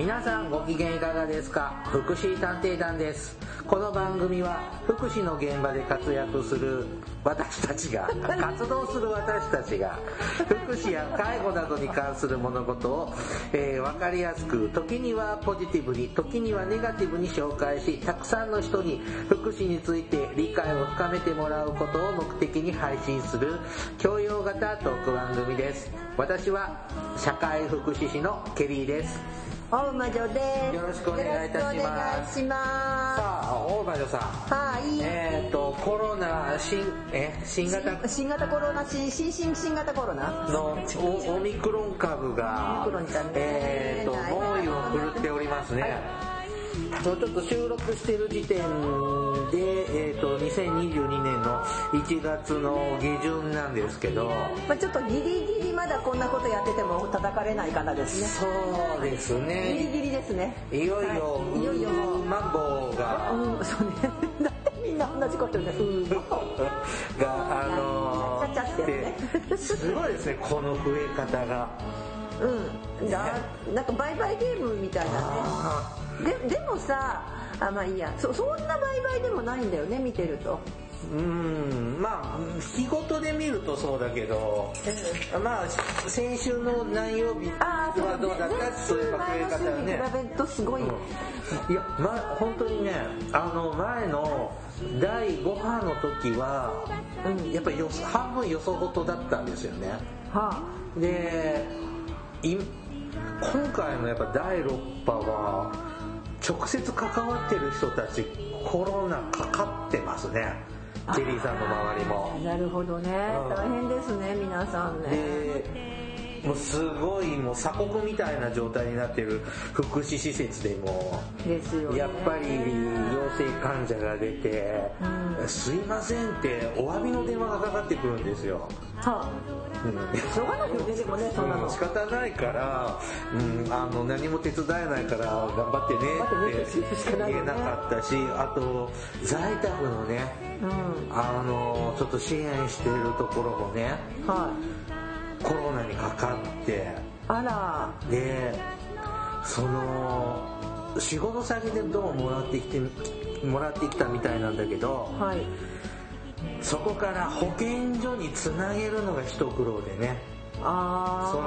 皆さんご機嫌いかがですか？福祉探偵団です。この番組は福祉の現場で活躍する私たちが 活動する私たちが福祉や介護などに関する物事を、えー、分かりやすく時にはポジティブに時にはネガティブに紹介したくさんの人に福祉について理解を深めてもらうことを目的に配信する教養型トーク番組です。私は社会福祉士のケリーです大魔女です。よろしくお願いいたします。さあ大魔女さん。はいえっ、ー、とコロナ新え新型？新型コロナ新新新新型コロナ？のオミクロン株がえっ、ー、と猛威を振るっておりますね、はいちょっと収録してる時点で、えーと、2022年の1月の下旬なんですけど、まあ、ちょっとギリギリまだこんなことやってても叩かれないかなですね。そうですね。ギリギリですね。いよいよ、はい、いよいよ。マンボウが、うん、そうね。だってみんな同じこと言うねうん。があのー、すごいですねこの増え方がうん。だなんかバイバイゲームみたいなね。ででもさあまあいいや。そそんな売買でもないんだよね見てると。うん。まあ日ごとで見るとそうだけど、まあ先週の何曜日はどうだった？そういう増え方ね。比べるとすごい、うん、いやまあ本当にねあの前の第5波の時は、うん、やっぱり半分よそごとだったんですよね、はあ、で今回のやっぱ第6波は直接関わってる人たちコロナかかってますね。ジェリーさんの周りも。なるほどね、うん、大変ですね皆さんねもうすごいもう鎖国みたいな状態になってる福祉施設でも。ですよ、ね、やっぱり陽性患者が出て、うん、すいませんってお詫びの電話がかかってくるんですよ。はあ。しょうがないよねでもねそんなの、仕方ないから、うん、あの何も手伝えないから頑張ってねって言えなかったしあと在宅のね、うん、あのちょっと支援しているところもね、はい、コロナにかかってあら。でその仕事先でどうもらってきてもらってきたみたいなんだけど、はい。そこから保健所につなげるのが一苦労でね。あそ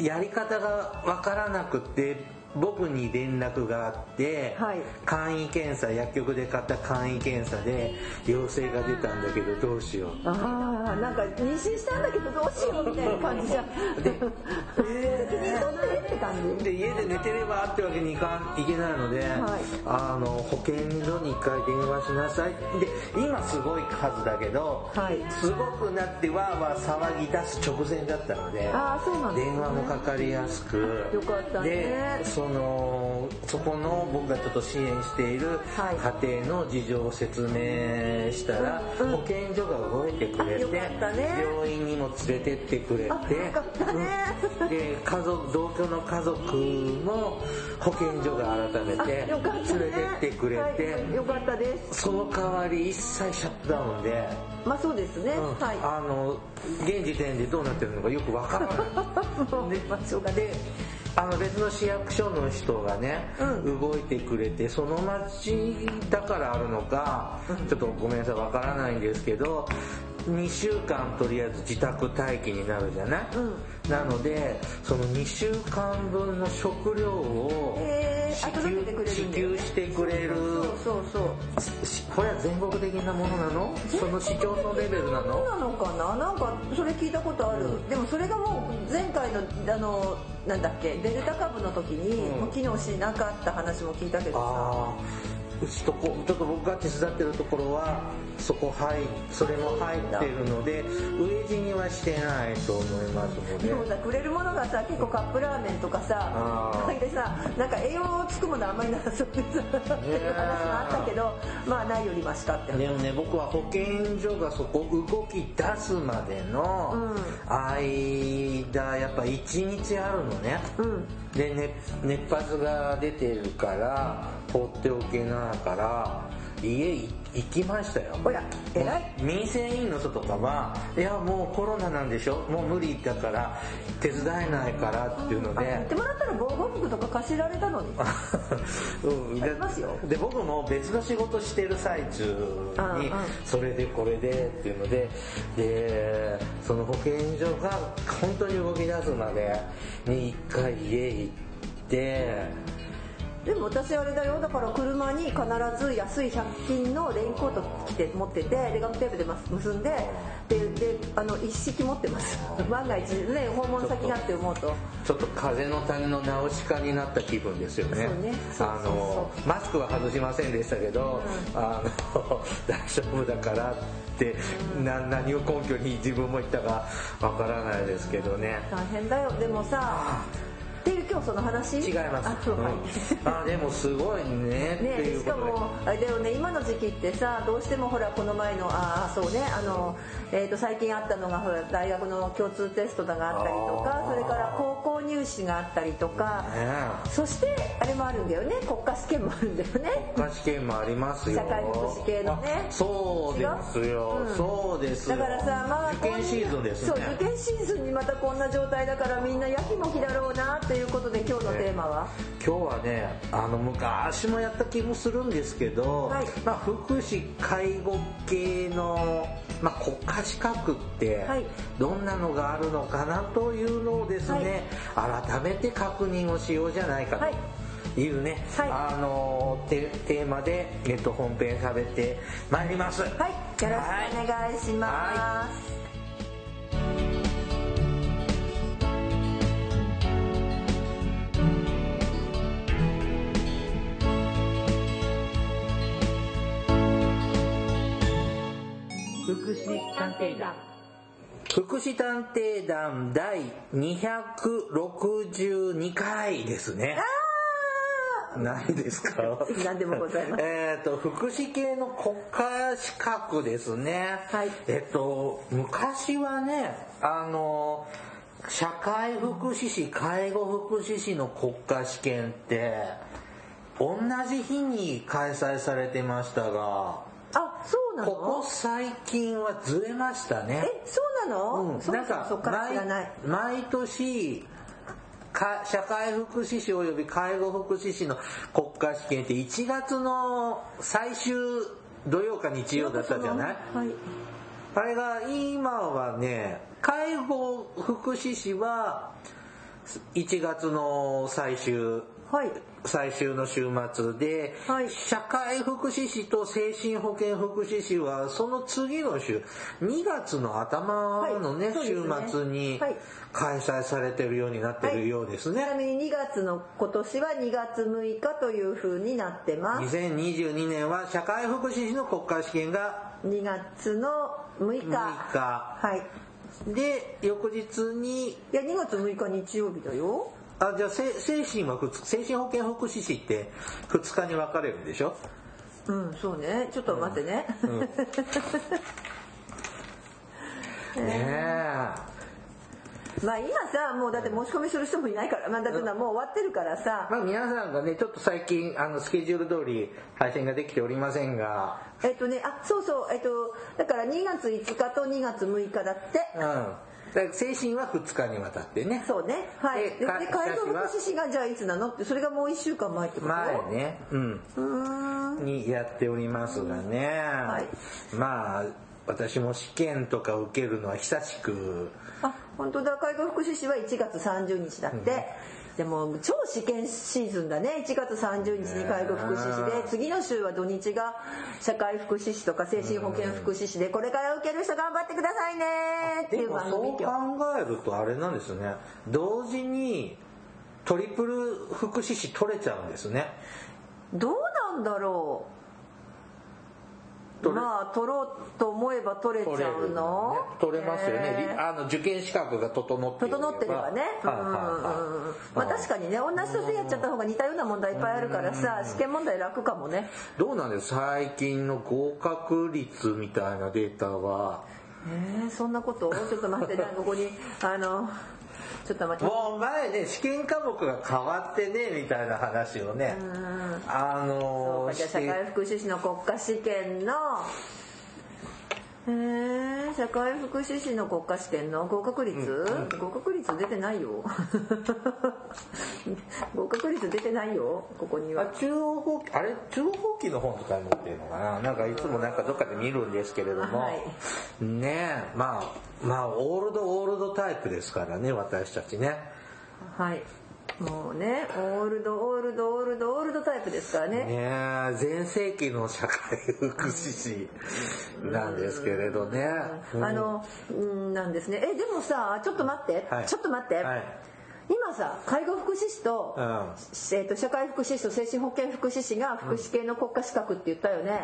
のやり方が分からなくて僕に連絡があって、はい、簡易検査薬局で買った簡易検査で陽性が出たんだけどどうしよう。ああなんか妊娠したんだけどどうしようみたいな感じじゃん。で、えー、って感じ？で家で寝てればってわけにいかんいけないので、はい、あの保健所に一回電話しなさい。で今すごい数だけど、はい、すごくなってわーわー騒ぎ出す直前だったのであそうなん、ね、電話もかかりやすく。よかったね。でそのそこの僕がちょっと支援している家庭の事情を説明したら、はい、保健所が動いてくれて、ね、病院にも連れてってくれて、うん、で家族同居の家族も保健所が改めて連れてってくれて、はい、よかったです。その代わり一切シャットダウンでまあそうですね、うん、はい。あの現時点でどうなってるのかよくわからない。で,、まあ、の別の市役所の人がね、うん、動いてくれてその町だからあるのか、ちょっとごめんなさいわからないんですけど2週間とりあえず自宅待機になるじゃない、うん、なのでその2週間分の食料を支給,、支給してくれるそうそうこれは全国的なものなの？その市町村レベルなの？なのかな？なんかそれ聞いたことある、うん、でもそれがもう前回のあのなんだっけ？デルタ株の時に、もう機能しなかった話も聞いたけどさうちとこちょっと僕が手伝ってるところはそこ入それも入ってるので飢え死にはしてないと思いますので。でもさくれるものがさ結構カップラーメンとかさでさなんか栄養つくものあんまりなさそうでさっていう話もあったけどまあないよりましたって。でもね僕は保健所がそこ動き出すまでの間やっぱ1日あるのね、うん、で熱発が出てるから放っておけないから家行きましたよ。おや偉い。民生委員の人とかはいやもうコロナなんでしょ？もう無理だから手伝えないからっていうので。あ言ってもらったら防護服とか貸しられたのに。うん、でありますよ。で僕も別の仕事してる最中にうんうん。それでこれでっていうのででその保健所が本当に動き出すまでに一回家行ってでも私あれだよ。だから車に必ず安い100均のレインコート着て持っててでガムテープで結んででであの一式持ってます。万が一ね訪問先がって思うとちょっと風の谷のナウシカになった気分ですよね。あのマスクは外しませんでしたけど、あの 大丈夫だからって、な何を根拠に自分も言ったかわからないですけどね。大変だよ。でもさ今日その話？違います。あそうはい、うんあでもすごいね ね。しかもあれだよね今の時期ってさどうしてもほらこの前のああそうねあの、えー、と最近あったのがほら大学の共通テストだがあったりとかそれから高校入試があったりとかねそしてあれもあるんだよね国家試験もあるんだよね国家試験もありますよ。社会福祉系のねあそうですよ。違う？うんそうですよ。だからさまあ受験シーズンですね。そう受験シーズンにまたこんな状態だからみんなやきもきだろうなっていうことで今日のテーマは、今日はねあの昔もやった気もするんですけど、はい。まあ、福祉介護系の、まあ、国家資格ってはい。どんなのがあるのかなというのをですね、改めて確認をしようじゃないかはい。というね、はい。あのテテーマで、えっと、本編喋ってまいります。はい。よろしくお願いします、福祉探偵団。福祉探偵団第262回ですね。何ですか？何でもございます。えっと、福祉系の国家資格ですね。はい。えっと、昔はね、あの、社会福祉士、介護福祉士の国家試験って、同じ日に開催されてましたが、あそうなの？ここ最近はずれましたね。えそうなの、うん、なんか毎毎年か社会福祉士及び介護福祉士の国家試験って1月の最終土曜か日曜だったじゃない？はい。あれが今はね介護福祉士は1月の最終はい。最終の週末で、はい。社会福祉士と精神保健福祉士はその次の週2月の頭のね,、はい。ね週末にはい。開催されてるようになってるようですね、ちなみに2月の今年は2月6日というふうになってます。2022年は社会福祉士の国家試験が2月の6日。6日。はい。で翌日にいや2月6日日曜日だよあじゃあせ精神はふつ精神保健福祉士って2日に分かれるでしょ？うんそうね。ちょっと待ってね、ねえ。まあ今さもうだって申し込みする人もいないから。まあだってなもう終わってるからさ。まあ皆さんがねちょっと最近あのスケジュール通り配信ができておりませんが。えっとねあそうそう。えっとだから2月5日と2月6日だって。うんだ精神は2日にわたってね。そうね。はい。でかでで介護福祉士がじゃあいつなの？ってそれがもう1週間前ってこと？前ね。うん。うーん。にやっておりますがね、い。まあ私も試験とか受けるのは久しく。あ本当だ。介護福祉士は1月30日だって、でも超試験シーズンだね。1月30日に介護福祉士で次の週は土日が社会福祉士とか精神保健福祉士でこれから受ける人頑張ってくださいね。っていうでもそう考えるとあれなんですね。同時にトリプル福祉士取れちゃうんですね。どうなんだろうまあ取ろうと思えば取れちゃうの？ね。取れますよね、あの受験資格が整っていれば整ってればね、うんはいはいはい。まあ確かにね同じ先生やっちゃった方が似たような問題いっぱいあるからさ試験問題楽かもね。どうなんです？最近の合格率みたいなデータは。えー、そんなこと？ちょっと待ってここにあのちょっと待って。もう前ね試験科目が変わってねみたいな話をね。あそうのかじゃあ社会福祉士の国家試験のえー、社会福祉士の国家試験の？合格率、合格率出てないよ。合格率出てないよここには。あ中央法あれ？中央法規の本とかに載ってるのかな？なんかいつもなんかどっかで見るんですけれども、はい。ねえまあまあオールドオールドタイプですからね私たちね。はいもうねオールドオールドオールドオールドタイプですからね。ねえ全盛期の社会福祉士なんですけれどね、あのうんなんですね。えでもさちょっと待って、はい。ちょっと待って、はい。今さ介護福祉士と,、うん。えー、と社会福祉士と精神保健福祉士が福祉系の国家資格って言ったよね、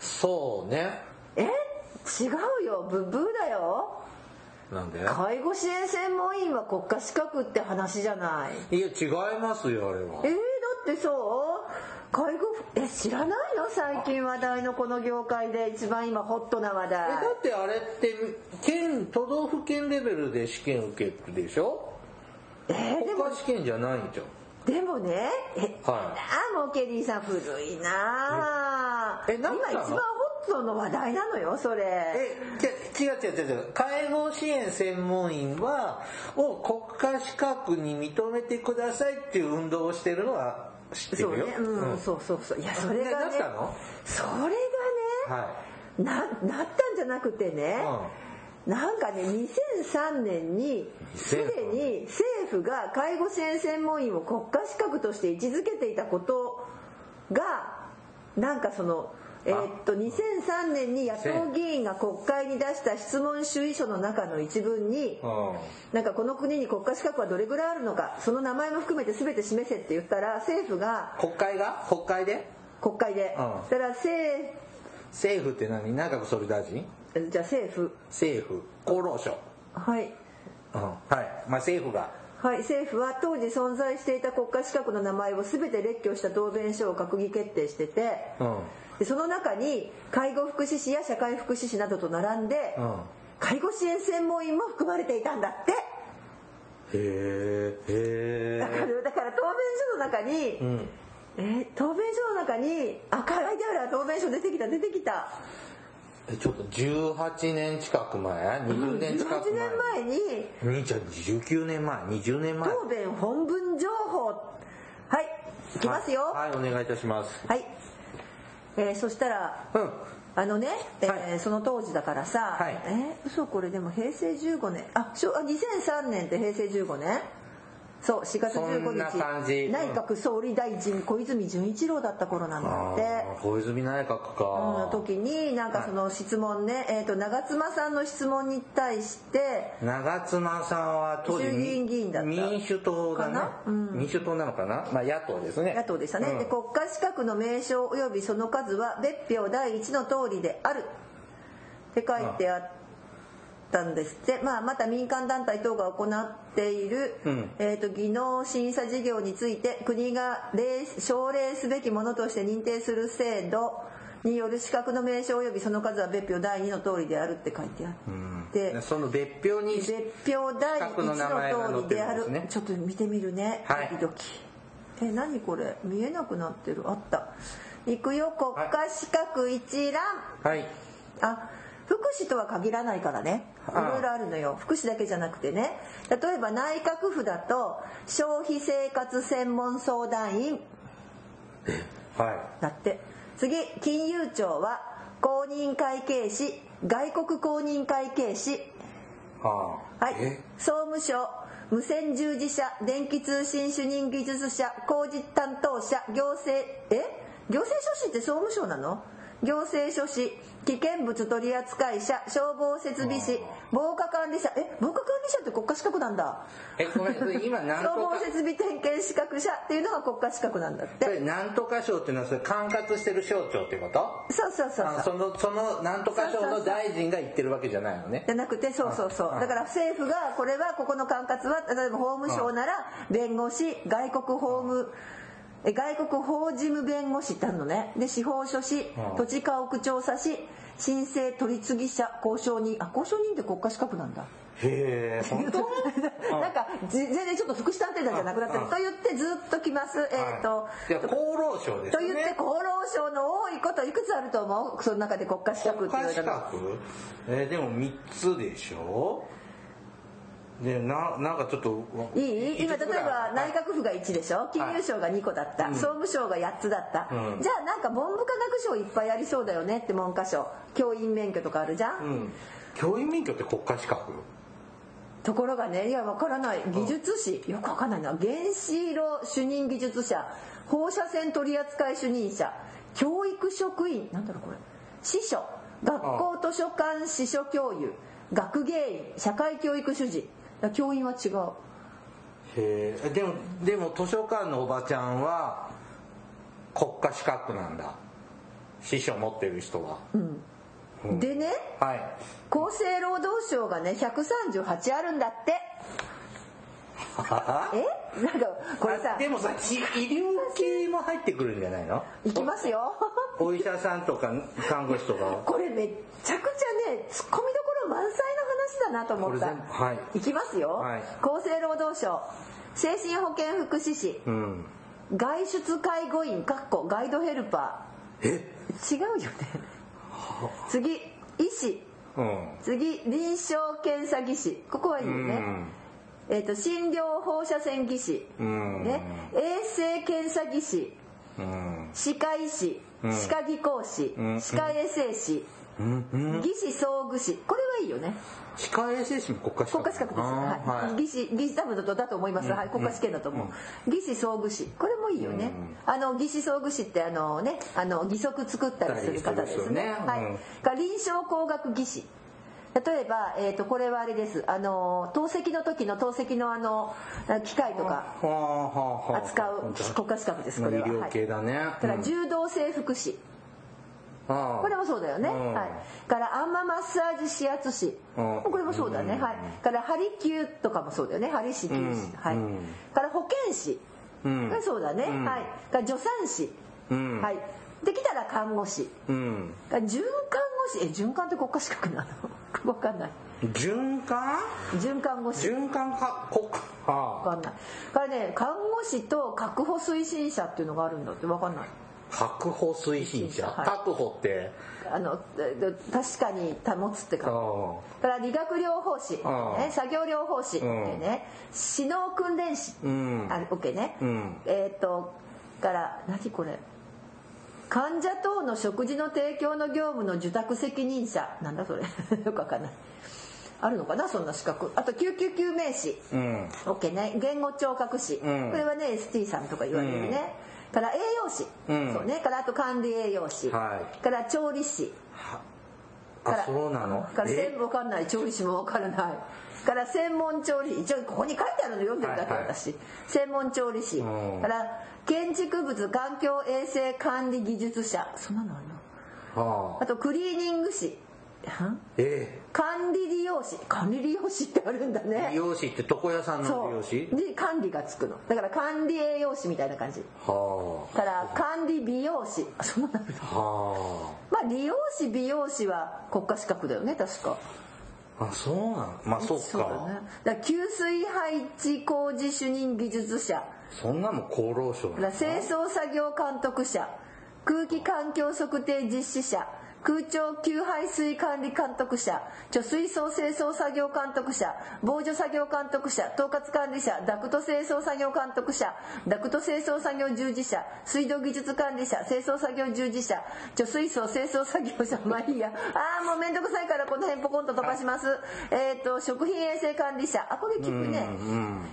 そうね。え？違うよ。ブッブーだよなんで？介護支援専門員は国家資格って話じゃない。いや違いますよあれは。えー、だってそう？介護え知らないの？最近話題のこの業界で一番今ホットな話え題だってあれって県都道府県レベルで試験受けるでしょ？えーでも。試験じゃないんじゃん。でもねえ、はあもうケリーさん古いなあえなんか今一番ホットの話題なのよそれ。え違う違う違う。介護支援専門員はを国家資格に認めてくださいっていう運動をしてるのは知ってるよ。そうね。うん、うん。そうそうそう。いやそれがねなったの？それがね、はななったんじゃなくてね、なんかね2003年にすでに政府が介護支援専門員を国家資格として位置づけていたことがなんかそのえーっと2003年に野党議員が国会に出した質問主意書の中の一文になんかこの国に国家資格はどれぐらいあるのかその名前も含めて全て示せって言ったら政府が国会が？国会で？国会で、うんだから政政府って何？内閣総理大臣？じゃあ政府。政府。厚労省。はい。うん。はい。まあ政府が。はい、政府は当時存在していた国家資格の名前を全て列挙した答弁書を閣議決定してて、うんでその中に介護福祉士や社会福祉士などと並んで、うん。介護支援専門員も含まれていたんだって。へえへだからえだから答弁書の中に、うん。えー答弁書の中にあ書いてある答弁書出てきた出てきた。えちょっと18年近く前？20年近18く前？年前に兄ちゃん19年前？20年前？答弁本文情報。はいいきますよ。はい、はいお願いいたします。はい、えーそしたらうん。あのね、えーはい。その当時だからさ、はい。えー嘘これでも平成15年。ああ2003年って平成15年そう4月そんな感じ。15日内閣総理大臣小泉純一郎だった頃なんだあって。ー小泉内閣か、うん時になんかその質問ね、えー、と長妻さんの質問に対して長妻さんは当時衆議院議員だった。民主党だな？うん。民主党なのかな？まあ野党ですね。野党でしたね、うん。で国家資格の名称及びその数は別表第一の通りである。って書いてあったんですって、まあ、また民間団体等が行っている、うん。えー、と技能審査事業について国が例奨励すべきものとして認定する制度による資格の名称及びその数は別表第二の通りであるって書いてあって、でその別表に別表第一資格の通りである。ちょっと見てみるね、はい。ドキドキえ何これ？見えなくなってる。あった。いくよ。国家資格一覧、はい。あ福祉とは限らないからね。いろいろあるのよ。福祉だけじゃなくてね。例えば内閣府だと消費生活専門相談員。はだって。次金融庁は公認会計士。外国公認会計士。いはあ。はい。え、総務省。無線従事者。電気通信主任技術者。工事担当者。行政え？行政書士って総務省なの？行政書士危険物取扱者消防設備士防火管理者。え防火管理者って国家資格なんだ。えごめんそれ今なんとか。消防設備点検資格者っていうのが国家資格なんだっそてれなんとか省っていうのはそれ管轄してる省庁ってこと？そうそうそうあそう。そのそのなんとか省の大臣が言ってるわけじゃないのね。じゃなくてそうそうそう。あだから政府がこれはここの管轄は例えば法務省なら弁護士外国法務え外国法事務弁護士ってあるのね。で司法書士うん土地家屋調査士申請取次者交渉人。あ交渉人って国家資格なんだ。へえ 本当？なんか全然ちょっと福祉探偵団じゃなくなってる。と言ってずっと来ます。えっ、と、厚労省ですと言って厚労省の多いこといくつあると思う？その中で国家資格って国家資言われたの。格？えーでも3つでしょ？でななんかちょっといい？今例えば内閣閣府が1でしょ？金融省が2個だった、総務省が8つだった、うん。じゃあなんか文部科学省いっぱいありそうだよねって文科省。教員免許とかあるじゃん、うん。教員免許って国家資格？ところがねいやわからない。技術士よくわかんないな。原子炉主任技術者。放射線取扱主任者。教育職員。なんだろうこれ。司書。学校図書館司書教諭。学芸員。社会教育主事教員は違う。へえでもでも図書館のおばちゃんは国家資格なんだ。師匠持ってる人は、でねはい。厚生労働省がね138あるんだって。え？なんかこれさあでもさち医療系も入ってくるんじゃないの？いきますよ。お医者さんとか看護師とかこれめっちゃくちゃねツッコミど満載の話だなと思った。はい。いきますよ、はい。厚生労働省精神保健福祉士。うん。外出介護員かっこガイドヘルパえ？ー違うよね。次医師。うん。次臨床検査技師。ここはいいよね、えっ、と診療放射線技師、うん。ね、衛生検査技師。うん。歯科医師。ん。歯科技工士。ん。歯科衛生士技師総具士これはいいよね。歯科衛生士も国家資格国家資格です、はい。はい。技師技師多分だと思います、はい、国家試験だと思う、技師総具士これもいいよね、あの技師総具士ってあのねあの義足作ったりする方ですね。ね。はい、うん。が臨床工学技師例えば、えー、とこれはあれです。あの透析の時の透析のあの機械とか扱う国家資格です。これは。はい、からうん。柔道整復師これもそうだよね、うん。はい、からアンママッサージ指圧師、うん。これもそうだね、はい、から針灸とかもそうだよね。針師灸師、うん。はい。うん。から保健師、そうだね、うん。はい。から助産師、うん。はい。できたら看護師。うん。循環護士。え循環って国家資格なの？分かんない。循環？循環護士。循環か？国？は分かんない。からね看護師と確保推進者っていうのがあるんだって。分かんない確保推進者、はい。確保って？あのえ確かに保つってあかあから理学療法士、うんね、作業療法士、うん。OK ね、指導訓練士、うん。あ OK ね、うん。えーっとから何これ？患者等の食事の提供の業務の受託責任者。なんだそれ。よくわかんない。あるのかな？そんな資格。あと救急救命士。うん。OK ね。言語聴覚士、うん。これはね ST さんとか言われるね、から栄養士、うん。そうね。からあと管理栄養士、はい。から調理師。あそうなの？からえ？全部わかんない調理師もわからない。から専門調理師一応ここに書いてあるの読んでるだけはいはい。私、専門調理師。うん。から建築物環境衛生管理技術者。そんなのあるの？はあ。あとクリーニング師ん？え管理利用師管理利用師ってあるんだえね。美容師って床屋さんのそ美容師う。で管理がつくの。だから管理栄養士みたいな感じ。はから管理美容師。あそんなのあ。まあ理容師美容師は国家資格だよね確か。ああそうなのまあそうか。そうだね。だから給水配置工事主任技術者。そんなもん厚労省だから清掃作業監督者。空気環境測定実施者空調給排水管理監督者貯水槽清掃作業監督者防除作業監督者統括管理者ダクト清掃作業監督者ダクト清掃作業従事者水道技術管理者清掃作業従事者貯水槽清掃作業者まあいいや。ああもうめんどくさいからこの辺ポコンと飛ばします。えっ、と食品衛生管理者あこれ聞くね、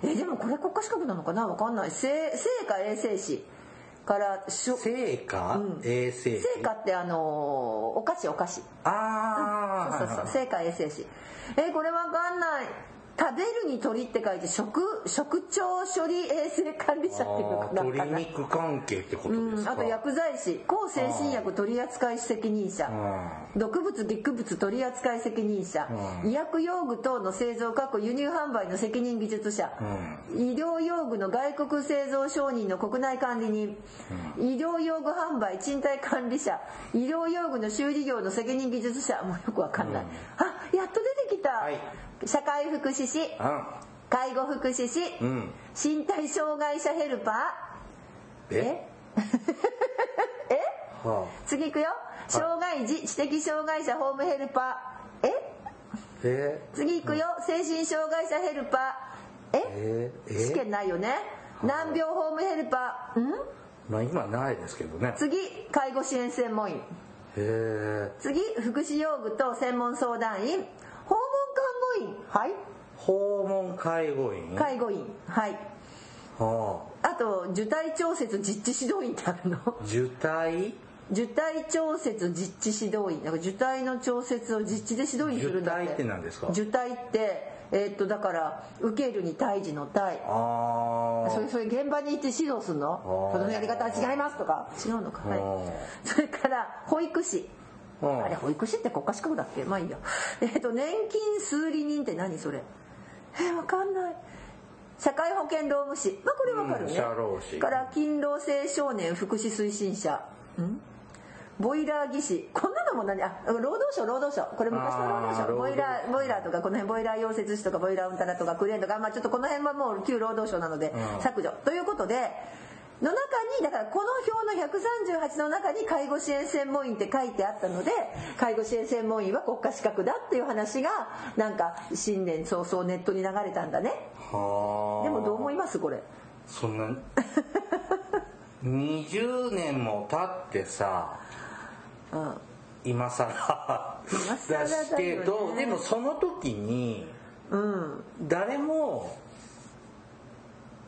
えでもこれ国家資格なのかな？わかんない。成成果衛生士から成果、衛生成果ってあのーお菓子お菓子。ああそうそうそう。成果衛生士えこれわかんない食べるに鳥って書いて食食調処理衛生管理者っていうのかな。鶏肉関係ってことですか、うん、あと薬剤師。抗精神薬取扱責任者。毒物劇物取扱責任者。うん。医薬用具等の製造過去輸入販売の責任技術者。医療用具の外国製造承認の国内管理人。医療用具販売賃貸管理者。医療用具の修理業の責任技術者。もうよくわかんない。あやっと出てきた、はい。社会福祉士介護福祉士、うん。身体障害者ヘルパー。え？え？は次行くよ。障害児知的障害者ホームヘルパー。え？あえ？次行くよ。精神障害者ヘルパー。え？え？え？試験ないよね。難病ホームヘルパー。ん？まあ今ないですけどね。次介護支援専門員。次福祉用具と専門相談員護員はい。訪問介護員？介護員。はい。はあ。と受胎調節実地指導員ってあるの。あ受胎？受胎調節実地指導員。なんか受胎の調節を実地で指導員するんだって。受胎って何ですか？受胎ってえーっとだから受けるに胎児の胎。あそれそれ現場に行って指導するの？このやり方は違いますとか。違うのか。あはい。それから保育士ああれ保育士って国家資格だっけ？まあいいや。えっと年金数理人って何それ？えわかんない。社会保険労務士。まあこれわかるね、から勤労性少年福祉推進者。ん？ボイラー技師。こんなのも何？あ労働省労働省。これ昔の労働省。ボイラーボイラーとかこの辺ボイラー溶接士とかボイラーうんたらとかクレーンとか。まあちょっとこの辺はもう旧労働省なのでうん。削除。ということでの中にだからこの表の138の中に介護支援専門員って書いてあったので介護支援専門員は国家資格だっていう話がなんか新年早々ネットに流れたんだね。はあ。でもどう思いますこれ？そんな20年も経ってさうん。今更今更だよね。だけどでもその時にうん。誰も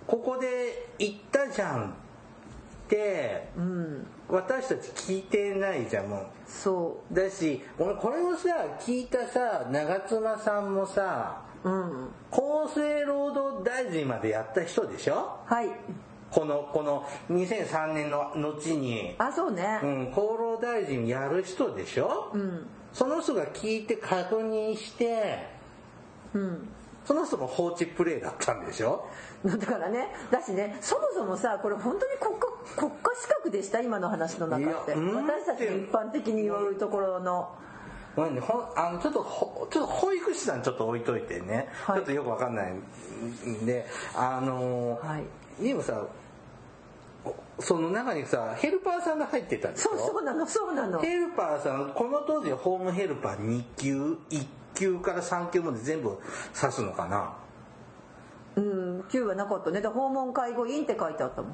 ここで言ったじゃんってうん私たち聞いてないじゃんもそう。だし俺これをさ聞いたさ長妻さんもさううん。厚生労働大臣までやった人でしょ？はい。このこの2003年の後に、あそうね。うん、厚労大臣やる人でしょ、うん。その人が聞いて確認してうんその人も放置プレイだったんでしょ？だからねだしねそもそもさこれ本当に国家国家資格でした？今の話の中って。私たちの一般的に言われるところの。ほんあのちょっとほちょっと保育士さんちょっと置いといてね、はい。ちょっとよくわかんないんであのーはい。でもさその中にさヘルパーさんが入ってたでしょ？そうそうなのそうなの。ヘルパーさんこの当時ホームヘルパー2級1級から3級まで全部指すのかな？うん9はなかったね。で訪問介護員って書いてあったもん。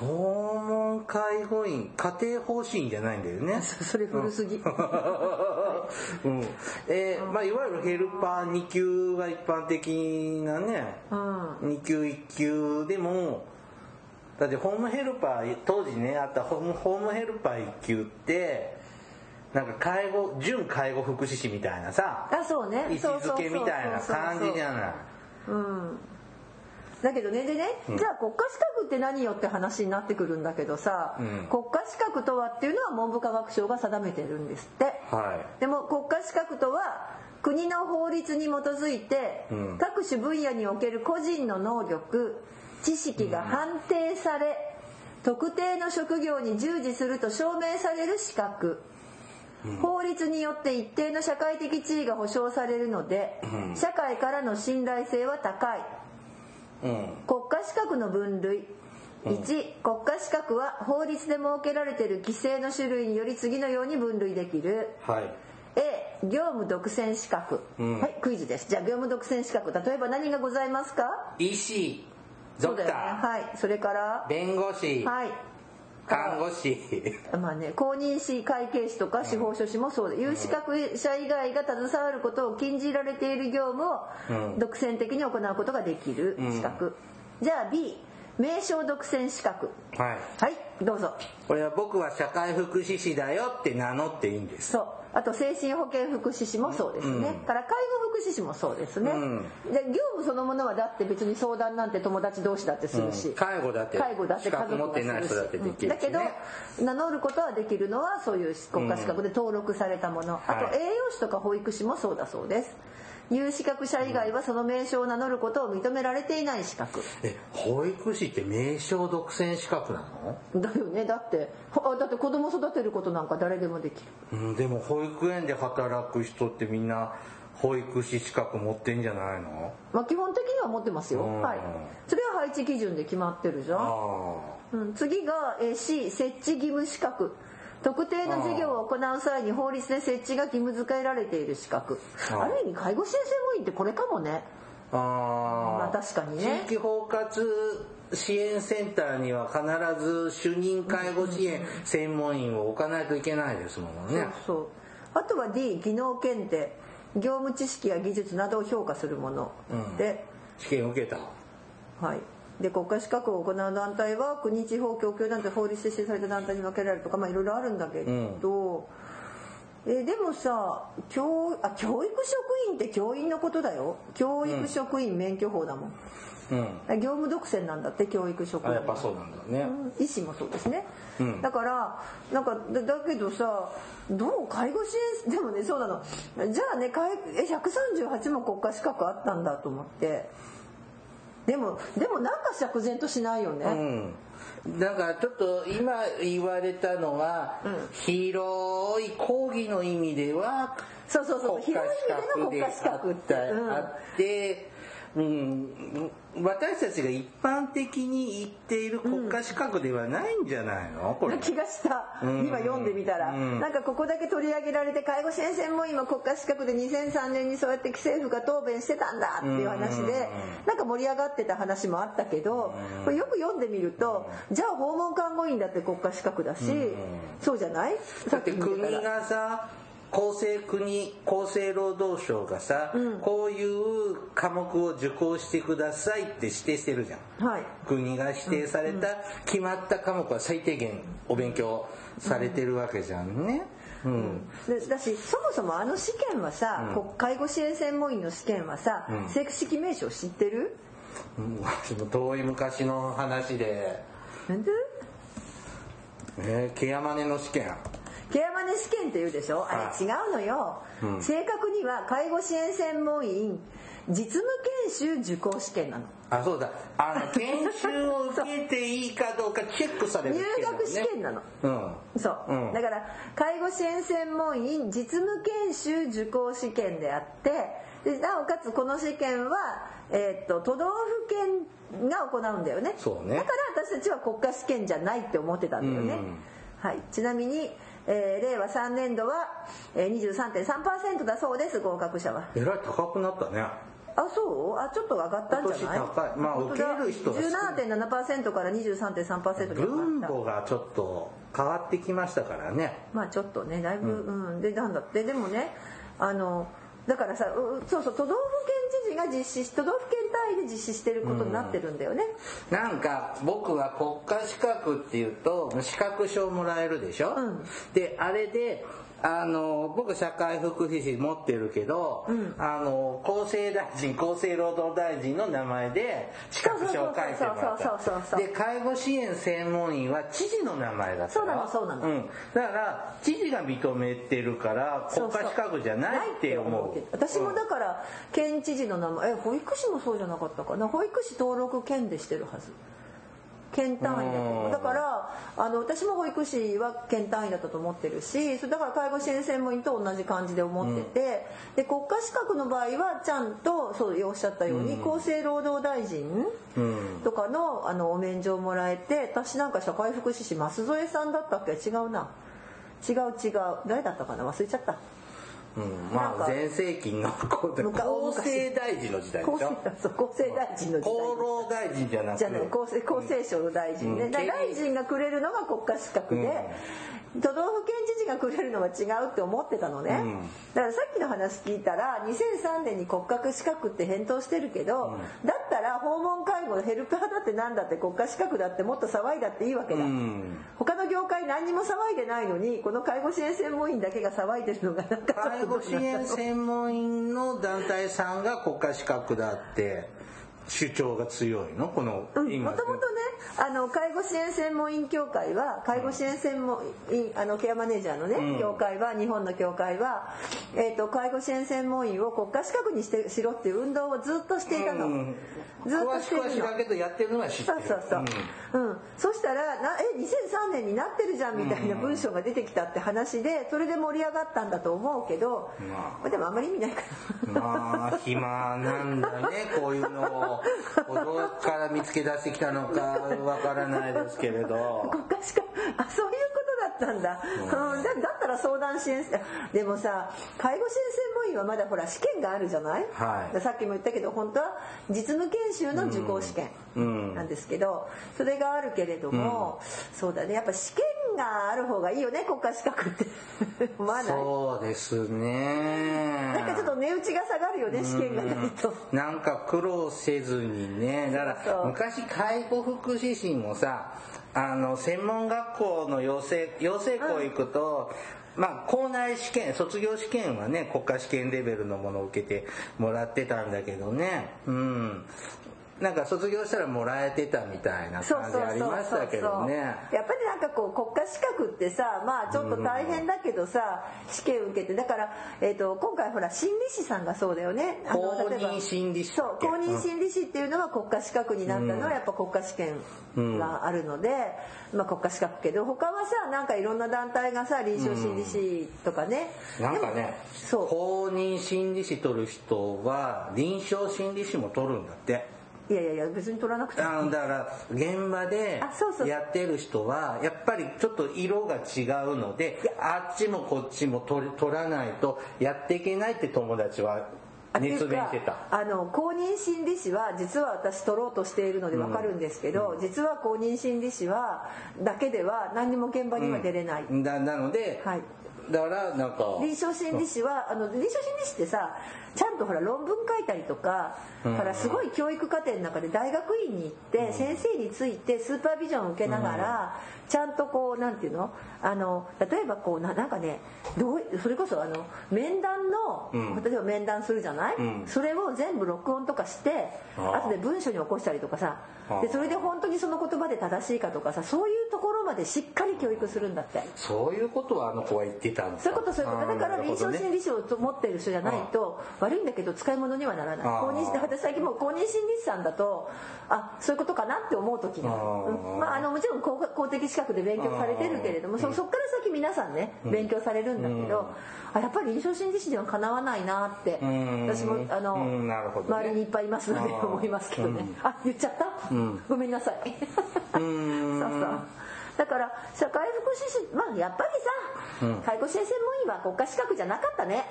訪問介護員家庭奉仕員じゃないんだよね。それ古すぎ。うん。えーまあ、いわゆるヘルパー2級が一般的なねうん。2級1級でもだってホームヘルパー当時ねあったホームホームヘルパー1級ってなんか介護準介護福祉士みたいなさあそうね。位置づけみたいな感じじゃないうん。だけどねでね、じゃあ国家資格って何よって話になってくるんだけどさ、うん。国家資格とはっていうのは文部科学省が定めてるんですって。はでも国家資格とは国の法律に基づいて、うん。各種分野における個人の能力知識が判定され、特定の職業に従事すると証明される資格、法律によって一定の社会的地位が保障されるので、うん。社会からの信頼性は高い。国家資格の分類。1国家資格は法律で設けられている規制の種類により次のように分類できる。はい。A 業務独占資格、うん。はいクイズです。じゃあ業務独占資格。例えば何がございますか？医師。ドクタそうだよね。ー、はい。それから？弁護士、はい看護師。まあね、公認士会計士とか司法書士もそうで、有資格者以外が携わることを禁じられている業務をうん。独占的に行うことができる資格、じゃあ B 名称独占資格。はい。はいどうぞ。これは僕は社会福祉士だよって名乗っていいんです。そう。あと精神保健福祉士もそうですね、うん。から介護福祉士もそうですね、うん。で業務そのものはだって別に相談なんて友達同士だってするし、うん。介護だって介護だって資格持ってない人だってできるし、ね。だけど名乗ることはできるのはそういう国家資格で登録されたもの、あはい。と栄養士とか保育士もそうだそうです。有資格者以外はその名称を名乗ることを認められていない資格。え保育士って名称独占資格なの、だよね。だってあだって子供育てることなんか誰でもできる。うん、でも保育園で働く人ってみんな保育士資格持ってんじゃないの？まあ基本的には持ってますよ、はい。それは配置基準で決まってるじゃん、うん、次が、えー、C 設置義務資格。特定の事業を行う際に法律で設置が義務付けられている資格。ある意味介護支援専門員ってこれかもね。あ。まあ確かにね。地域包括支援センターには必ず主任介護支援専門員を置かないといけないですもんね、そうそう。あとは D 技能検定業務知識や技術などを評価するもの、うん、で試験受けた。はい。で国家資格を行う団体は国地方供給団体法律で指定された団体に分けられるとかまあいろいろあるんだけど、うん、えでもさ教あ教育職員って教員のことだよ。教育職員免許法だもん、うん、業務独占なんだって教育職員やっぱそうなんだね、うん、医師もそうですね、うん、だからなんかだだけどさどう介護支援でもねそうなの。じゃあねえ138も国家資格あったんだと思って。でもでもなんか釈然としないよね、うん。だからちょっと今言われたのは、うん、広い講義の意味ではそうそうそう広い意味での国家資格って。あって、うん、私たちが一般的に言っている国家資格ではないんじゃないの、これ。気がした、うん、今読んでみたら、うん、なんかここだけ取り上げられて介護支援専門員も国家資格で2003年にそうやって政府が答弁してたんだっていう話で、うん、なんか盛り上がってた話もあったけど、これよく読んでみると、じゃあ訪問看護員だって国家資格だし、そうじゃない？だって国がさ厚生国厚生労働省がさ、うん、こういう科目を受講してくださいって指定してるじゃん、はい、国が指定された決まった科目は最低限お勉強されてるわけじゃんね、うん、だしそもそもあの試験はさ、うん、介護支援専門員の試験はさ、うん、正式名称知ってる、うん、遠い昔の話で。なんで？えー、ケアマネの試験ケアマネ試験って言うでしょ？あれ違うのよ、うん、正確には介護支援専門員実務研修受講試験なの。あそうだ。あの 研修を受けていいかどうかチェックされる、ね、入学試験なの、うん、そう、うん、だから介護支援専門員実務研修受講試験であってでなおかつこの試験は、えー、っと都道府県が行うんだよね。そうね。だから私たちは国家試験じゃないって思ってたんだよね、うん、はい、ちなみにえー、令和3年度は、えー、23.3%だそうです合格者は。えらい高くなったね。あそう？あちょっと上がったんじゃない？高い。まあ受ける人が17.7%から23.3%に分母がちょっと変わってきましたからね。まあちょっとねだいぶ、うん、うん、でなんだって？でもねあのだからさそうそう都道府県知事が実施都道府県単位で実施してることになってるんだよね、うん、なんか僕は国家資格っていうと資格証もらえるでしょ、うん、であれであの僕社会福祉士持ってるけど、うん、あの厚生大臣厚生労働大臣の名前で資格証を書いてもらった。で介護支援専門員は知事の名前だったそうなのそうなの、うん、だから知事が認めてるから国家資格じゃないって思う。私もだから県知事の名前え保育士もそうじゃなかったかな。保育士登録県でしてるはず県単位だだからあの私も保育士は県単位だったと思ってるしだから介護支援専門員と同じ感じで思ってて、うん、で国家資格の場合はちゃんとそうおっしゃったように、うん、厚生労働大臣とかのあのお免状もらえて私なんか社会福祉士舛添さんだったっけ？違うな。違う違う。誰だったかな？忘れちゃった。うん、まあ全盛期の厚生大臣の時代でしょ？厚生大臣の時代。厚労大臣じゃなくて。厚生厚生省の大臣ね、うん、大臣がくれるのが国家資格で、都道府県知事がくれるのは違うって思ってたのね、うん、だからさっきの話聞いたら2003年に国家資格って返答してるけど、うん、だったら訪問介護のヘルパーだってなんだって国家資格だってもっと騒いだっていいわけだ、うん、他の業界何にも騒いでないのにこの介護支援専門員だけが騒いでるのがなんか介護支援専門員の団体さんが国家資格だって主張が強いの？この、うん、もともとねあの介護支援専門員協会は介護支援専門員あのケアマネージャーのね、うん、協会は日本の協会は、えーと、介護支援専門員を国家資格にしてしろっていう運動をずっとしていたの、うん、ずっとしてるの。だけどやってるのは知ってる。そうそうそう、うん。そしたらなえ2003年になってるじゃんみたいな文章が出てきたって話でそれで盛り上がったんだと思うけど、まあ、でもあんまり意味ないから。まあ暇なんだねこういうのをどっから見つけ出してきたのかわからないですけれど。国家資格あそういうことだったんだ、うん、だだったら相談支援でもさ介護支援専門員はまだほら試験があるじゃない、はい、さっきも言ったけど本当は実務研修の受講試験なんですけど、それがあるけれども、うん、そうだね。やっぱ試験がある方がいいよね国家資格って。思わないそうですね。なんかちょっと値打ちが下がるよね試験がないと。なんか苦労せずにね。だから昔介護福祉士もさあの専門学校の養成養成校行くと、うん、まあ校内試験卒業試験はね国家試験レベルのものを受けてもらってたんだけどね。うんなんか卒業したらもらえてたみたいな感じありましたけどね。やっぱりなんかこう国家資格ってさまあちょっと大変だけどさ、うん、試験受けてだから、えーと、今回ほら心理師さんがそうだよね。公認心理師そう公認心理師っていうのは国家資格になったのはやっぱ国家試験があるので、うん、まあ国家資格けど他はさなんかいろんな団体がさ臨床心理師とかね、うん、なんかねそう。公認心理師取る人は臨床心理師も取るんだっていやいやいや別に取らなくてあだから現場でやってる人はやっぱりちょっと色が違うのであっちもこっちも取取らないとやっていけないって友達は熱弁してた。あの公認心理師は実は私取ろうとしているので分かるんですけど、うん、実は公認心理師はだけでは何にも現場には出れない、うん、だなので、はい、だからなんか臨床心理士はあの臨床心理士ってさちゃんとほら論文書いたりとか、からすごい教育課程の中で大学院に行って先生についてスーパービジョンを受けながら、ちゃんとこうなんていうの？あの例えばこうななんかねどうそれこそあの面談の、例えば面談するじゃない、それを全部録音とかして後で文章に起こしたりとかさ。でそれで本当にその言葉で正しいかとかさそういうところまでしっかり教育するんだって。そういうことはあの子は言ってたんですそういうことそういうこと。だから臨床心理士を持ってる人じゃないと悪いんだけど使い物にはならない。公認私最近も公認心理師さんだとあそういうことかなって思う時が。ある、まあ、あのもちろん公公的資格で勉強されてるけれどもそそっから先皆さんね勉強されるんだけど、あやっぱり臨床心理士ではかなわないなって私もあの、ね、周りにいっぱいいますので思いますけどね。あ言っちゃった、ごめんなさい。そうそう だから社会福祉士まあやっぱりさ、うん、介護支援専門員は国家資格じゃなかったね。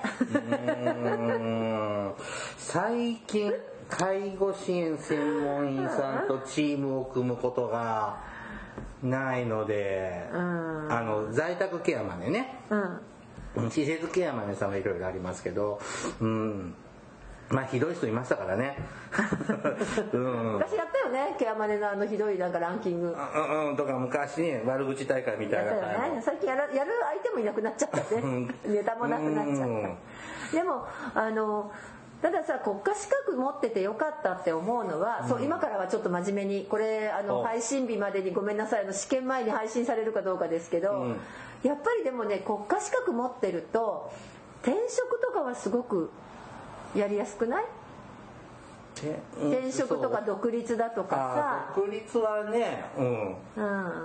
最近介護支援専門員さんとチームを組むことがないので、うん、あの在宅ケアまでね、うん、施設ケアまでさんはいろいろありますけどうんまあひどい人いましたからね、うん、昔やったよね。ケアマネのあのひどいなんかランキング。うんうんとか昔ね悪口大会みたいな。やね。最近やるやる相手もいなくなっちゃったね。ネタもなくなっちゃった。でもあのたださ国家資格持っててよかったって思うのは、うん、そう今からはちょっと真面目にこれあの配信日までにごめんなさいあの試験前に配信されるかどうかですけど、うん、やっぱりでもね国家資格持ってると転職とかはすごくやりやすくない？転職とか独立だとかさ。独立はねうん、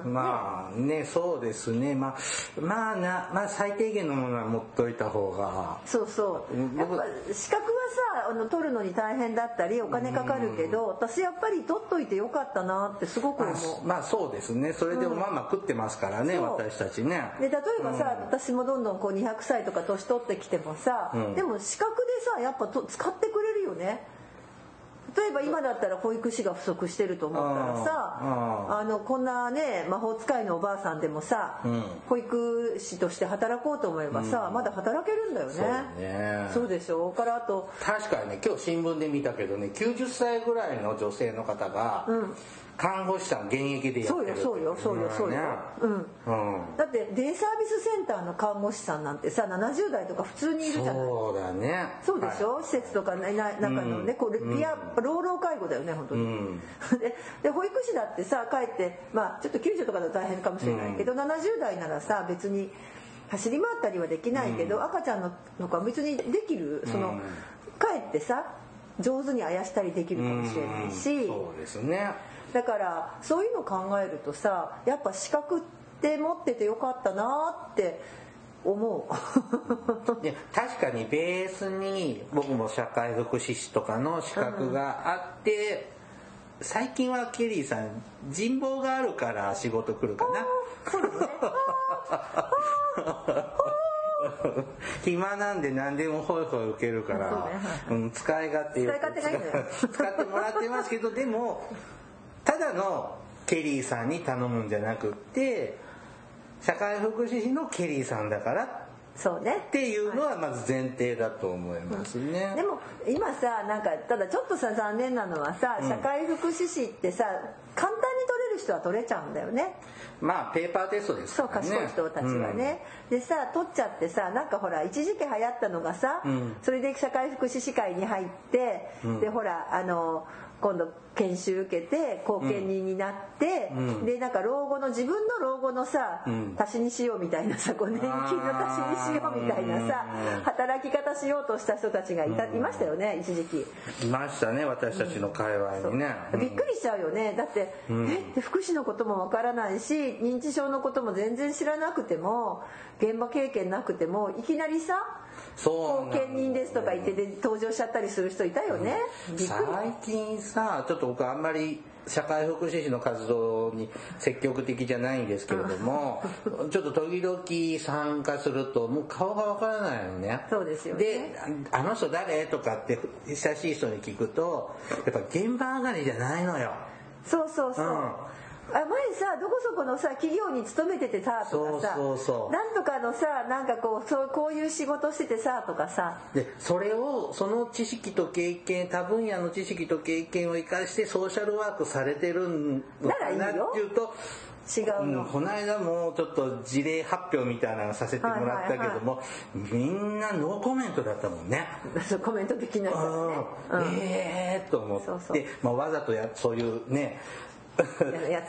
うん、まあねそうですね。まあまあな、まあ、最低限のものは持っといた方が。そうそう。やっぱ資格はさあの取るのに大変だったりお金かかるけど、私やっぱり取っといてよかったなってすごく思う。まあ、そうですね。それでもまあまあ食ってますからね、私たちね。で例えばさ、私もどんどんこう200歳とか年取ってきてもさ、でも資格でさやっぱと使ってくれるよね例えば今だったら保育士が不足してると思ったらさあのこんなね魔法使いのおばあさんでもさ、うん、保育士として働こうと思えばさ、うん、まだ働けるんだよね。そうでしょ？うからあと確かにね今日新聞で見たけどね90歳ぐらいの女性の方が、うん看護師さん現役でやってるそうよそうよそうよそうよ、うん、うん。だってデイサービスセンターの看護師さんなんてさ70代とか普通にいるじゃない。そうだね。そうでしょ、施設とかねな中のね、こうピア老老介護だよね本当に、うん。でで保育士だってさ帰ってまあちょっと救助とかだと大変かもしれないけど、70代ならさ別に走り回ったりはできないけど、赤ちゃんののか別にできるその、うん帰ってさ上手にあやしたりできるかもしれないし、うん。そうですねだからそういうの考えるとさやっぱ資格って持っててよかったなって思う。で確かにベースに僕も社会福祉士とかの資格があって、最近はケリーさん人望があるから仕事来るかな。暇なんで何でもホイホイ受けるから、そうね。うん、使い勝手よく使い勝手がいいのよ。使ってもらってますけどでもただのケリーさんに頼むんじゃなくって社会福祉士のケリーさんだからそうね。っていうのはまず前提だと思いますね。でも今さなんかただちょっとさ残念なのはさうん。社会福祉士ってさ簡単に取れる人は取れちゃうんだよね。まあペーパーテストですそうからね。賢い人たちはね、でさ取っちゃってさなんかほら一時期流行ったのがさ、うん。それで社会福祉士会に入って、うん。でほらあの今度研修受けて後見人になって、うん。でなんか老後の自分の老後のさ、うん。足しにしようみたいなさこう年金の足しにしようみたいなさうん。働き方しようとした人たちがいた、いましたよね一時期。いましたね私たちの界隈にね。びっくりしちゃうよね。だって、ん。え？って福祉のこともわからないし認知症のことも全然知らなくても現場経験なくてもいきなりさそう後見人ですとか言ってで登場しちゃったりする人いたよね、びっくり。最近さちょっと僕あんまり社会福祉士の活動に積極的じゃないんですけれどもちょっと時々参加するともう顔がわからないのね。そうですよね。で「あの人誰?」とかって親しい人に聞くとやっぱ現場上がりじゃないのよ。そうそうそう、うん。あ前さどこそこのさ企業に勤めててさとかさ。そうそうそう。なんとかのさなんかこうそうこういう仕事しててさとかさ。でそれをその知識と経験多分野の知識と経験を生かしてソーシャルワークされてるのかならいいよていうと違うの、うん、この間もちょっと事例発表みたいなのさせてもらったけども、みんなノーコメントだったもんね。そうコメントできない。からね、うん。うん。ええー、と思って。そうそう。まあ、わざとやそういうね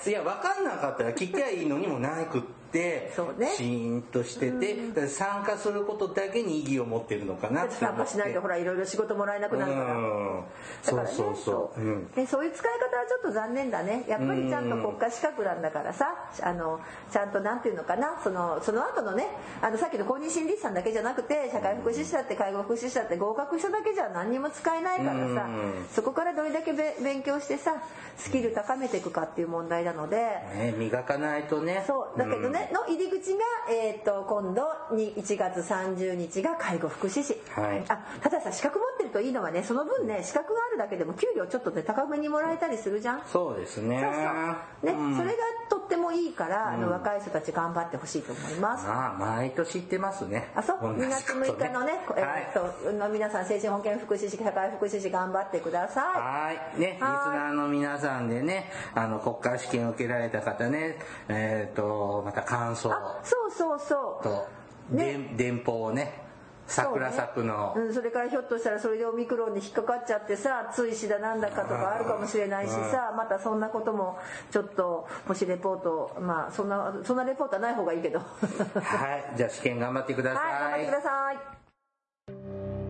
いや分かんなかったら聞きゃいいのにもなくってそうね。シーンとしてて、参加することだけに意義を持ってるのかなだって参加しないとほらいろいろ仕事もらえなくなるから、うん。だからねそうそうそう、う。ん。でそういう使い方はちょっと残念だね。やっぱりちゃんと国家資格なんだからさあのちゃんとなんていうのかなそのその後のねあのさっきの公認心理師さんだけじゃなくて社会福祉士だって介護福祉士だって合格しただけじゃ何にも使えないからさうん。そこからどれだけべ勉強してさスキル高めていくかっていう問題なので。ね、磨かないとね。そう。だけどね、の入り口が、えー、と今度に1月30日が介護福祉士、はい。あたださ資格持ってるといいのはねその分ね資格があるだけでも給料ちょっとね高めにもらえたりするじゃん。そうですね。そうそう。ね、うん。それがとってもいいから、あの若い人たち頑張ってほしいと思います、まあ毎年行ってますね。あそう？同じ2月こと6日のね、えはい。ーそうの皆さん精神保健福祉士社会福祉士頑張ってくださはい。ね、リスはいナーの皆さんでね、あの、国家試験を受けられた方ね、えっ、と、また感想。そうそうそう。と、ね。で電報をね、桜作の、うん、それからひょっとしたらそれでオミクロンに引っかかっちゃってさ追試だなんだかとかあるかもしれないしさまたそんなこともちょっともしレポートまあそんなそんなレポートはない方がいいけど。はい。はい。じゃあ試験頑張ってくださ頑張ってください。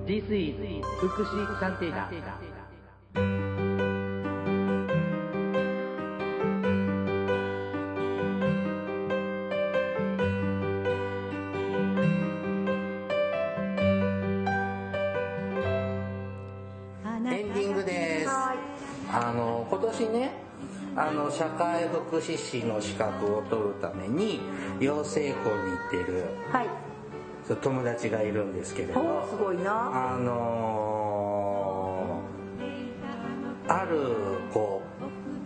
This is 福祉探偵団の、社会福祉士の資格を取るために、養成校に行ってるはい。友達がいるんですけれど、すごいな。あのーあるこ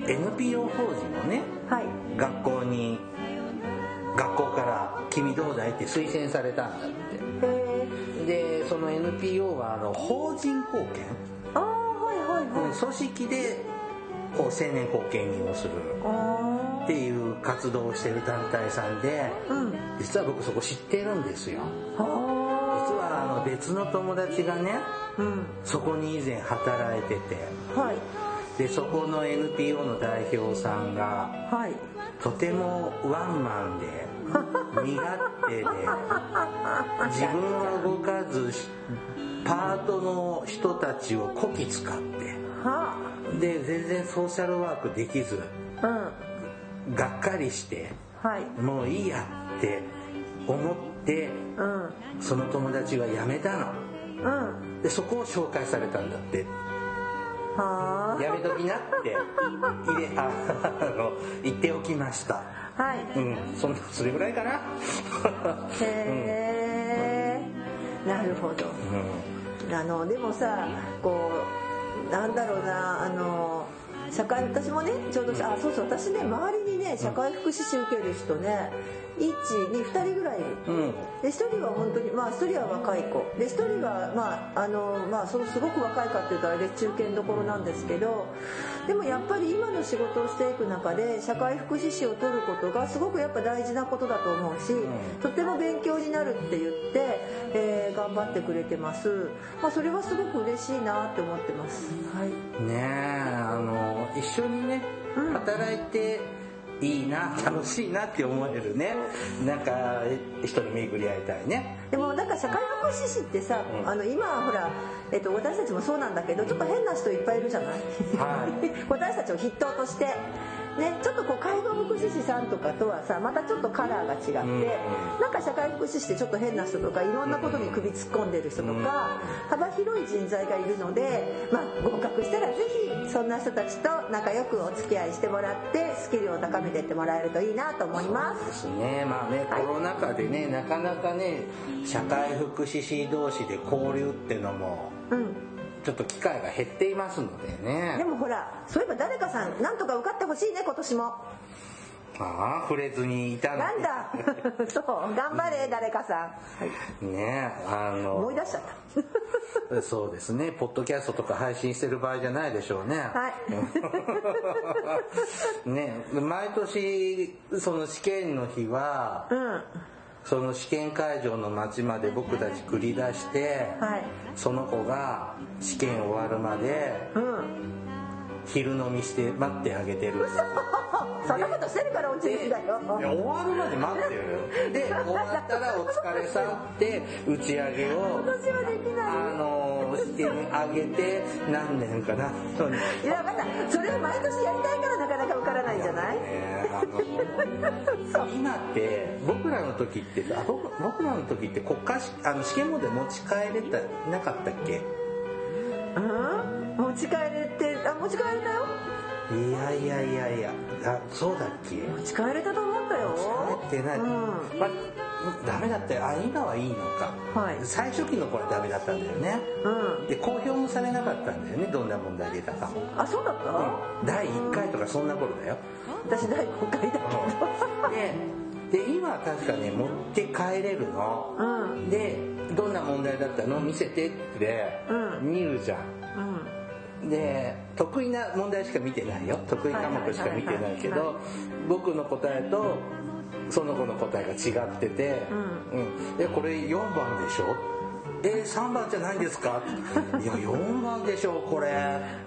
う NPO 法人のねはい。学校に学校から「君どうだい?」って推薦されたんだって。えでその NPO はあの法人貢献、ー、ああはいはいはい。うん組織でこう青年後見人をするあっていう活動をしてる団体さんで、うん。実は僕そこ知ってるんですよ。あ実はあの別の友達がねうん。そこに以前働いててはい。でそこの NPO の代表さんがはい。とてもワンマンで 身勝手で自分は動かずしパートの人たちをこき使ってはで全然ソーシャルワークできずあうん。がっかりしてはい。もういいやって思ってうん。その友達は辞めたの。うん。でそこを紹介されたんだって。はやめときなって入れああの言っておきました。あはい。うん。そんなそれぐらいかな。へえなるほど。うん。あのでもさこうなんだろうなあの社会私もねちょうどあそうそう私ね周りにね社会福祉士受ける人ね122人ぐらい。いるうん。で1人は本当にまあ1人は若い子。で1人はまああのまあそのすごく若いかっていうとあれで中堅どころなんですけど。でもやっぱり今の仕事をしていく中で社会福祉士を取ることがすごくやっぱ大事なことだと思うし、とっても勉強になるって言って、えー頑張ってくれてます、まあ、それはすごく嬉しいなって思ってます。はい。ねえあの一緒にねうん。働いていいな楽しいなって思えるね。なんか人に巡り合いたいね。でもなんか社会福祉士ってさ、うん。あの今はほら、えっと、私たちもそうなんだけどちょっと変な人いっぱいいるじゃない、はい。私たちを筆頭として、ね、ちょっとこう介護福祉士さんとかとはさまたちょっとカラーが違って、うんなんか社会福祉士ってちょっと変な人とかいろんなことに首突っ込んでる人とか、幅広い人材がいるので、まあ、合格したらぜひそんな人たちと仲良くお付き合いしてもらってスキルを高めていってもらえるといいなと思います。ですね。まあねはい。コロナ禍でねなかなかね社会福祉士同士で交流ってのもうんちょっと機会が減っていますのででねもほらそういえば誰かさんなんとか受かってほしいね今年も。ああ触れずにいたのなんだ？そう頑張れ誰かさん、はい、ねあの思い出しちゃった。そうですね。ポッドキャストとか配信してる場合じゃないでしょうね。はい。ね毎年その試験の日はうんその試験会場の街まで僕たち繰り出してはい。その子が試験終わるまでうん昼飲みして待ってあげてる。そんなことしてるから落ちるんだよ。いや終わるまで待ってるよ。で終わったら「お疲れさん」って打ち上げを私はできない。あのしてあげて何年かな。本当にいや分かったそれを毎年やりたいからなかなか受からないんじゃない？今って僕らの時ってさ僕僕らの時って国家試あの試験問題持ち帰れたなかったっけ？うん？持ち帰れてあ持ち帰れたよ。いやいやいやいやあそうだっけ？持ち帰れたと思ったよ。帰ってない、うん。まあダメだったよ。あ今はいいのか、はい。最初期の頃はダメだったんだよね。うん。で公表もされなかったんだよね。どんな問題出たかも、あそうだった、うん。第1回とかそんな頃だよ。私第5回だけど。でで今は確かね持って帰れるの、うん。でどんな問題だったの？見せてってうん。見るじゃんうんで得意な問題しか見てないよ。得意科目しか見てないけど僕の答えとその子の答えが違ってて「うん。えこれ4番でしょ?」え3番じゃないんですか? 」いや4番でしょこれ」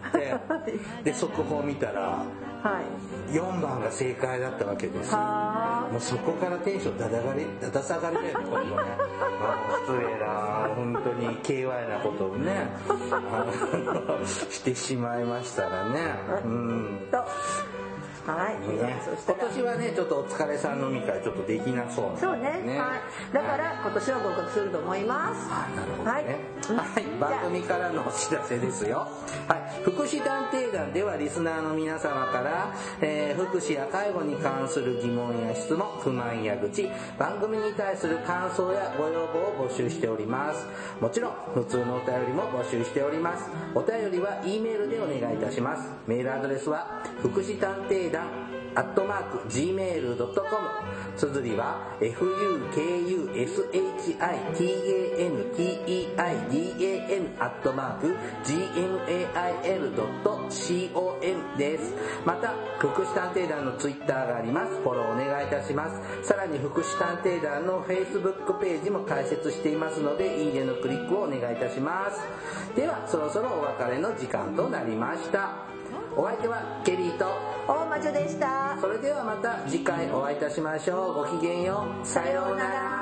って。で速報見たらはい。4番が正解だったわけですもうそこからテンションだだがりだだ下がりだよね今度ねあ失礼な本当に KY なことをねしてしまいましたらね。うん。はい、ね今年はねちょっとお疲れさん飲み会ちょっとできなそうなんでそうね。はい、だから今年は合格すると思います。あなるほどね。はいはい、番組からのお知らせですよ。はい、福祉探偵団ではリスナーの皆様から、えー福祉や介護に関する疑問や質問、不満や愚痴、番組に対する感想やご要望を募集しております。もちろん、普通のお便りも募集しております。お便りは E メールでお願いいたします。メールアドレスは、福祉探偵団アットマーク gmail.com 綴りは fuku fukushitanteidan アッ gmail.com です。また、福祉探偵団のツイッターがあります。フォローお願いいたします。さらに福祉探偵団の Facebook ページも開設していますので、いいねのクリックをお願いいたします。では、そろそろお別れの時間となりました。お相手はケリーと、大魔女でしたそれではまた次回お会いいたしましょう。ごきげんよう。さようなら。